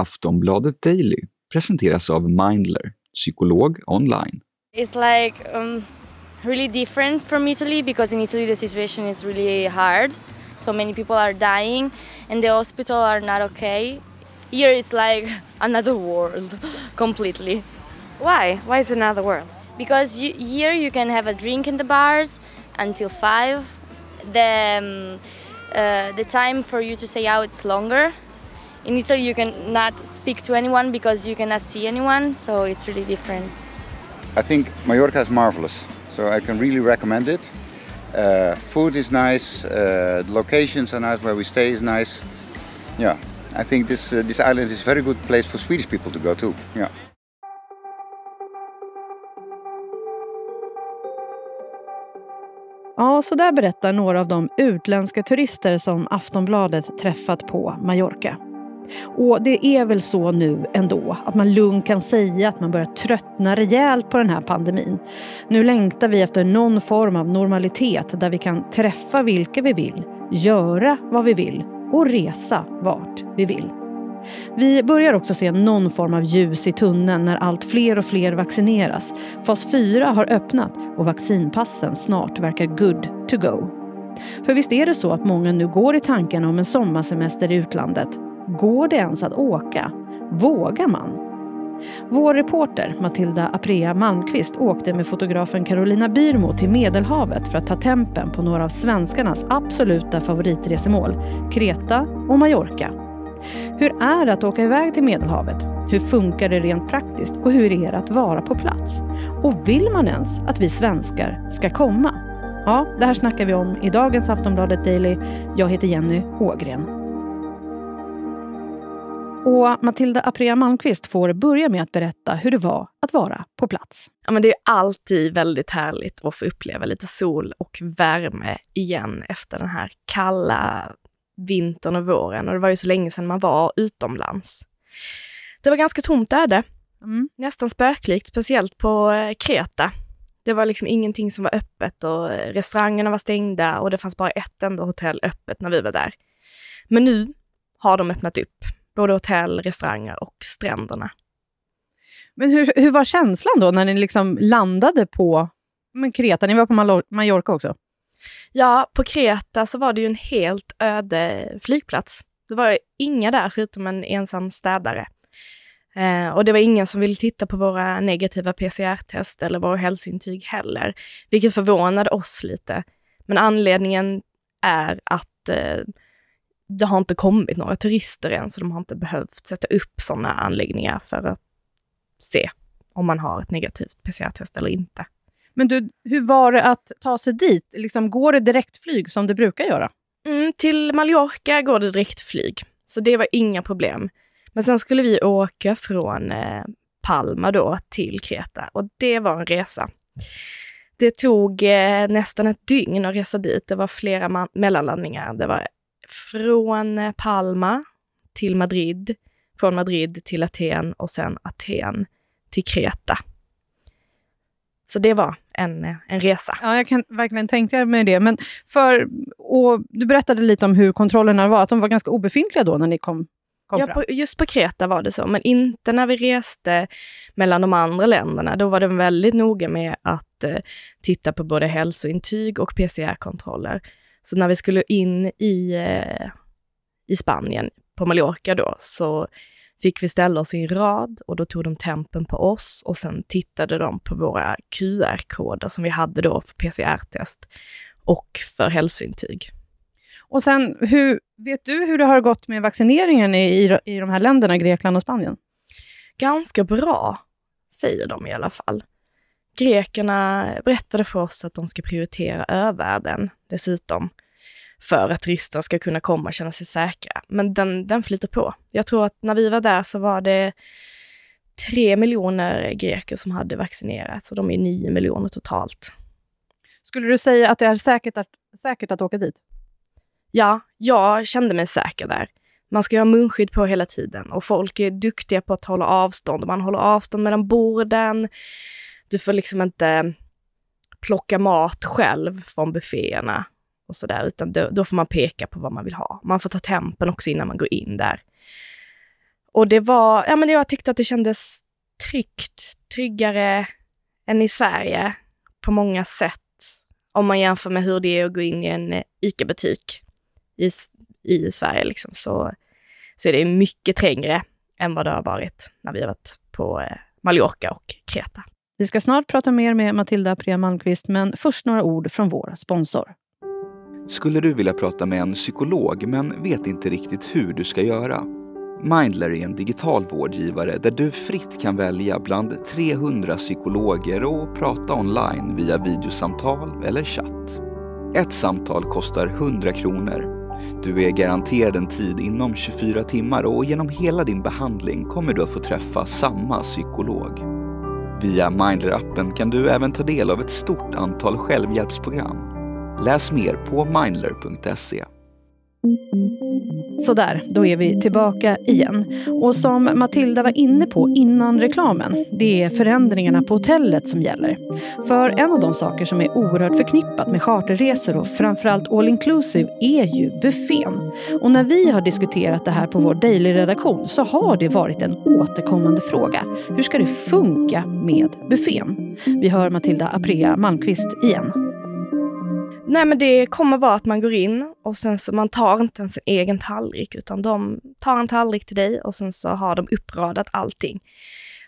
Aftonbladet Daily presenteras av Mindler, psykolog online. It's like um, really different from Italy because in Italy the situation is really hard. So many people are dying and the hospital are not okay. Here it's like another world completely. Why? Why is it another world? Because you, here you can have a drink in the bars until five. The um, uh, the time for you to stay out it's longer. In Italy you cannot speak to anyone because you cannot see anyone, so it's really different. I think Mallorca is marvelous, so I can really recommend it. Uh, food is nice, uh, the locations are nice, where we stay is nice. Yeah, I think this uh, this island is a very good place for Swedish people to go to. Yeah. Ja, så där berättar några av de utländska turister som Aftonbladet träffat på Mallorca. Och det är väl så nu ändå att man lugnt kan säga att man börjar tröttna rejält på den här pandemin. Nu längtar vi efter någon form av normalitet där vi kan träffa vilka vi vill, göra vad vi vill och resa vart vi vill. Vi börjar också se någon form av ljus i tunneln när allt fler och fler vaccineras. Fas 4 har öppnat och vaccinpassen snart verkar good to go. För visst är det så att många nu går i tankarna om en sommarsemester i utlandet. Går det ens att åka? Vågar man? Vår reporter Matilda Aprea Malmqvist åkte med fotografen Carolina Byrmo till Medelhavet för att ta tempen på några av svenskarnas absoluta favoritresemål, Kreta och Mallorca. Hur är det att åka iväg till Medelhavet? Hur funkar det rent praktiskt och hur är det att vara på plats? Och vill man ens att vi svenskar ska komma? Ja, det här snackar vi om i dagens Aftonbladet Daily. Jag heter Jenny Ågren. Och Matilda Aprea Malmqvist får börja med att berätta hur det var att vara på plats. Ja, men det är alltid väldigt härligt att få uppleva lite sol och värme igen efter den här kalla vintern och våren. Och det var ju så länge sedan man var utomlands. Det var ganska tomt öde. Mm. Nästan spöklikt, speciellt på eh, Kreta. Det var liksom ingenting som var öppet och restaurangerna var stängda och det fanns bara ett enda hotell öppet när vi var där. Men nu har de öppnat upp både hotell, restauranger och stränderna. Men hur, hur var känslan då när ni liksom landade på men Kreta? Ni var på Mallorca också? Ja, på Kreta så var det ju en helt öde flygplats. Det var inga där förutom en ensam städare. Eh, och det var ingen som ville titta på våra negativa PCR-test eller våra hälsointyg heller, vilket förvånade oss lite. Men anledningen är att eh, det har inte kommit några turister än, så de har inte behövt sätta upp sådana anläggningar för att se om man har ett negativt PCR-test eller inte. Men du, hur var det att ta sig dit? Liksom, går det direktflyg som det brukar göra? Mm, till Mallorca går det direktflyg, så det var inga problem. Men sen skulle vi åka från eh, Palma då till Kreta och det var en resa. Det tog eh, nästan ett dygn att resa dit. Det var flera mellanlandningar. Det var från Palma till Madrid, från Madrid till Aten och sen Aten till Kreta. Så det var en, en resa. Ja, jag kan verkligen tänka mig det. Men för, och du berättade lite om hur kontrollerna var, att de var ganska obefintliga då när ni kom, kom ja, fram. På, just på Kreta var det så, men inte när vi reste mellan de andra länderna. Då var de väldigt noga med att eh, titta på både hälsointyg och PCR-kontroller. Så när vi skulle in i, eh, i Spanien, på Mallorca då, så fick vi ställa oss i en rad och då tog de tempen på oss och sen tittade de på våra QR-koder som vi hade då för PCR-test och för hälsointyg. Och sen, hur, vet du hur det har gått med vaccineringen i, i, i de här länderna, Grekland och Spanien? Ganska bra, säger de i alla fall. Grekerna berättade för oss att de ska prioritera övärlden dessutom för att turister ska kunna komma och känna sig säkra. Men den, den flyter på. Jag tror att när vi var där så var det tre miljoner greker som hade vaccinerats och de är nio miljoner totalt. Skulle du säga att det är säkert att, säkert att åka dit? Ja, jag kände mig säker där. Man ska ha munskydd på hela tiden och folk är duktiga på att hålla avstånd. Man håller avstånd mellan borden. Du får liksom inte plocka mat själv från bufféerna och sådär, utan då, då, får man peka på vad man vill ha. Man får ta tempen också innan man går in där. Och det var, ja men jag tyckte att det kändes tryggt, tryggare än i Sverige på många sätt. Om man jämför med hur det är att gå in i en ICA-butik i, i Sverige liksom, så, så är det mycket trängre än vad det har varit när vi har varit på eh, Mallorca och Kreta. Vi ska snart prata mer med Matilda Pria Malmqvist, men först några ord från vår sponsor. Skulle du vilja prata med en psykolog men vet inte riktigt hur du ska göra? Mindler är en digital vårdgivare där du fritt kan välja bland 300 psykologer och prata online via videosamtal eller chatt. Ett samtal kostar 100 kronor. Du är garanterad en tid inom 24 timmar och genom hela din behandling kommer du att få träffa samma psykolog. Via Mindler-appen kan du även ta del av ett stort antal självhjälpsprogram. Läs mer på mindler.se. Sådär, då är vi tillbaka igen. Och som Matilda var inne på innan reklamen, det är förändringarna på hotellet som gäller. För en av de saker som är oerhört förknippat med charterresor och framförallt all inclusive är ju buffén. Och när vi har diskuterat det här på vår daily-redaktion så har det varit en återkommande fråga. Hur ska det funka med buffén? Vi hör Matilda Aprea Malmqvist igen. Nej men det kommer vara att man går in och sen så man tar inte ens en egen tallrik utan de tar en tallrik till dig och sen så har de uppradat allting.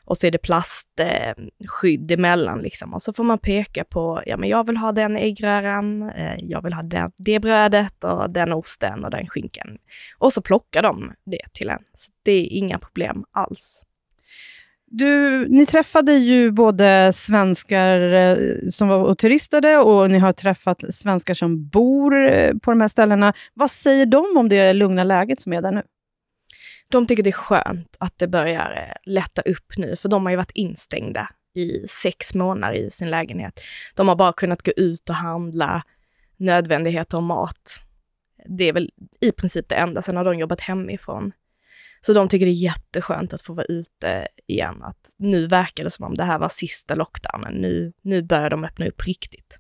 Och så är det plastskydd eh, emellan liksom. Och så får man peka på, ja men jag vill ha den äggröran, eh, jag vill ha den, det brödet och den osten och den skinkan. Och så plockar de det till en. Så det är inga problem alls. Du, ni träffade ju både svenskar eh, som var och turistade och ni har träffat svenskar som bor eh, på de här ställena. Vad säger de om det lugna läget som är där nu? De tycker det är skönt att det börjar eh, lätta upp nu, för de har ju varit instängda i sex månader i sin lägenhet. De har bara kunnat gå ut och handla nödvändigheter och mat. Det är väl i princip det enda. Sen har de jobbat hemifrån. Så de tycker det är jätteskönt att få vara ute igen. Att nu verkar det som om det här var sista lockdownen. Nu, nu börjar de öppna upp riktigt.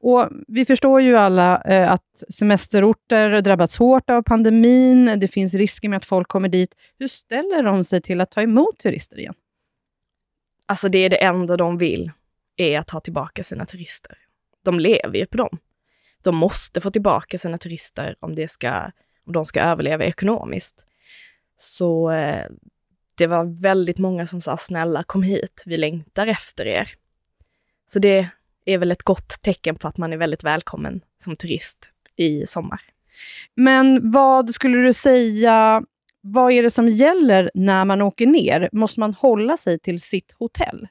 Och Vi förstår ju alla eh, att semesterorter drabbats hårt av pandemin. Det finns risker med att folk kommer dit. Hur ställer de sig till att ta emot turister igen? Alltså det är det enda de vill, är att ta tillbaka sina turister. De lever ju på dem. De måste få tillbaka sina turister om, det ska, om de ska överleva ekonomiskt. Så eh, det var väldigt många som sa snälla kom hit, vi längtar efter er. Så det är väl ett gott tecken på att man är väldigt välkommen som turist i sommar. Men vad skulle du säga, vad är det som gäller när man åker ner? Måste man hålla sig till sitt hotell?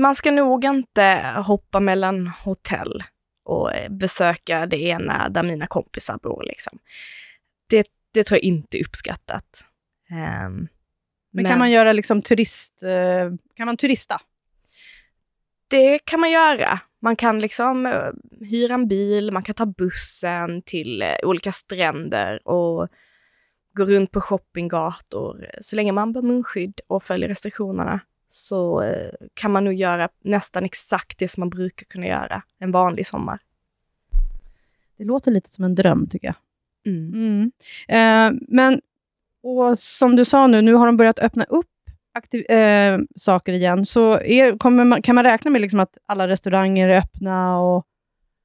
Man ska nog inte hoppa mellan hotell och eh, besöka det ena där mina kompisar bor. Liksom. Det tror jag inte är uppskattat. Um, men, men, kan man göra liksom turist... Uh, kan man turista? Det kan man göra. Man kan liksom uh, hyra en bil, man kan ta bussen till uh, olika stränder och gå runt på shoppinggator. Så länge man bär munskydd och följer restriktionerna så kan man nog göra nästan exakt det som man brukar kunna göra en vanlig sommar. Det låter lite som en dröm, tycker jag. Mm. Mm. Eh, men och som du sa nu, nu har de börjat öppna upp aktiv, eh, saker igen. Så är, man, kan man räkna med liksom att alla restauranger är öppna och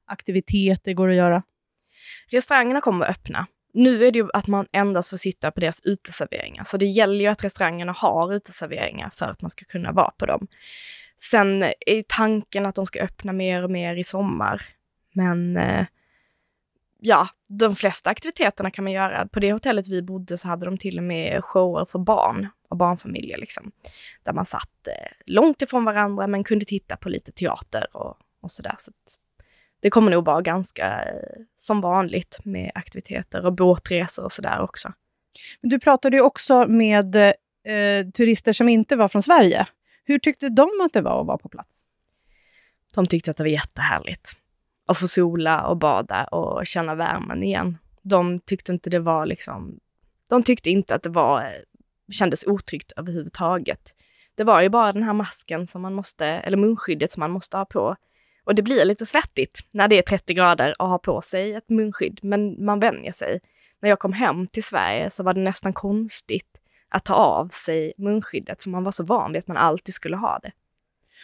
aktiviteter går att göra? Restaurangerna kommer att öppna. Nu är det ju att man endast får sitta på deras uteserveringar, så det gäller ju att restaurangerna har uteserveringar för att man ska kunna vara på dem. Sen är tanken att de ska öppna mer och mer i sommar, men eh, ja, de flesta aktiviteterna kan man göra. På det hotellet vi bodde så hade de till och med shower för barn och barnfamiljer. Liksom, där man satt eh, långt ifrån varandra men kunde titta på lite teater och, och sådär. Så det kommer nog vara ganska eh, som vanligt med aktiviteter och båtresor och sådär också. Du pratade ju också med eh, turister som inte var från Sverige. Hur tyckte de att det var att vara på plats? De tyckte att det var jättehärligt och få sola och bada och känna värmen igen. De tyckte inte det var liksom, de tyckte inte att det var, kändes otryggt överhuvudtaget. Det var ju bara den här masken som man måste, eller munskyddet som man måste ha på. Och det blir lite svettigt när det är 30 grader och ha på sig ett munskydd, men man vänjer sig. När jag kom hem till Sverige så var det nästan konstigt att ta av sig munskyddet, för man var så van vid att man alltid skulle ha det.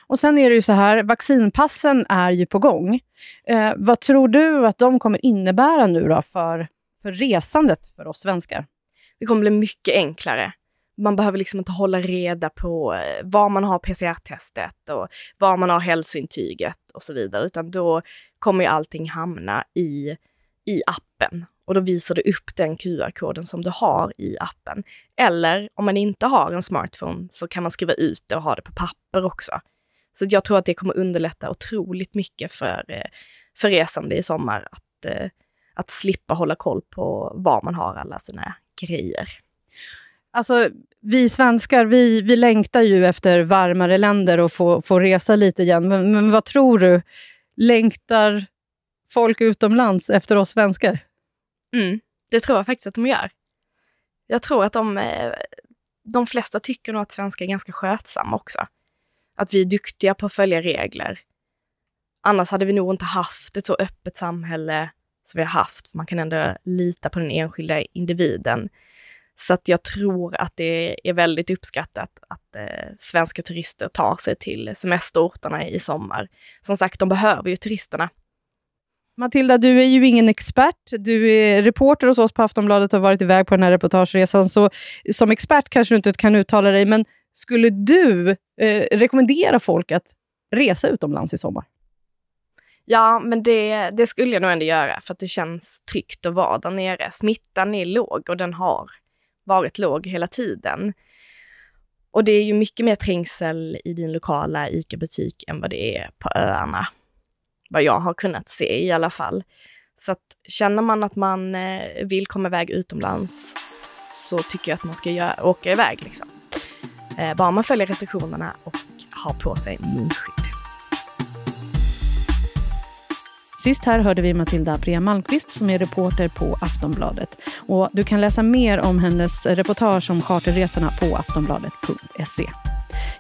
Och sen är det ju så här, vaccinpassen är ju på gång. Eh, vad tror du att de kommer innebära nu då för, för resandet för oss svenskar? Det kommer bli mycket enklare. Man behöver liksom inte hålla reda på eh, var man har PCR-testet och var man har hälsointyget och så vidare, utan då kommer ju allting hamna i, i appen och då visar du upp den QR-koden som du har i appen. Eller om man inte har en smartphone så kan man skriva ut det och ha det på papper också. Så jag tror att det kommer underlätta otroligt mycket för, eh, för resande i sommar att, eh, att slippa hålla koll på var man har alla sina grejer. Alltså, vi svenskar, vi, vi längtar ju efter varmare länder och få, få resa lite igen. Men, men vad tror du? Längtar folk utomlands efter oss svenskar? Mm, det tror jag faktiskt att de gör. Jag tror att de, eh, de flesta tycker nog att svenskar är ganska skötsamma också. Att vi är duktiga på att följa regler. Annars hade vi nog inte haft ett så öppet samhälle som vi har haft. Man kan ändå lita på den enskilda individen. Så att jag tror att det är väldigt uppskattat att eh, svenska turister tar sig till semesterorterna i sommar. Som sagt, de behöver ju turisterna. Matilda, du är ju ingen expert. Du är reporter hos oss på Aftonbladet och har varit iväg på den här reportageresan. Så som expert kanske du inte kan uttala dig, men skulle du eh, rekommendera folk att resa utomlands i sommar? Ja, men det, det skulle jag nog ändå göra, för att det känns tryggt att vara där nere. Smittan är låg och den har varit låg hela tiden. Och det är ju mycket mer trängsel i din lokala ICA-butik än vad det är på öarna. Vad jag har kunnat se i alla fall. Så att känner man att man eh, vill komma iväg utomlands så tycker jag att man ska göra, åka iväg. Liksom. Eh, bara man följer restriktionerna och har på sig munskydd. Sist här hörde vi Matilda Brea Malmqvist som är reporter på Aftonbladet. Och du kan läsa mer om hennes reportage om charterresorna på aftonbladet.se.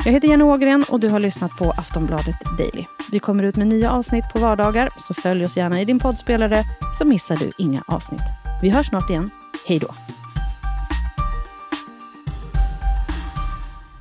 Jag heter Jenny Ågren och du har lyssnat på Aftonbladet Daily. Vi kommer ut med nya avsnitt på vardagar, så följ oss gärna i din poddspelare så missar du inga avsnitt. Vi hörs snart igen. Hej då!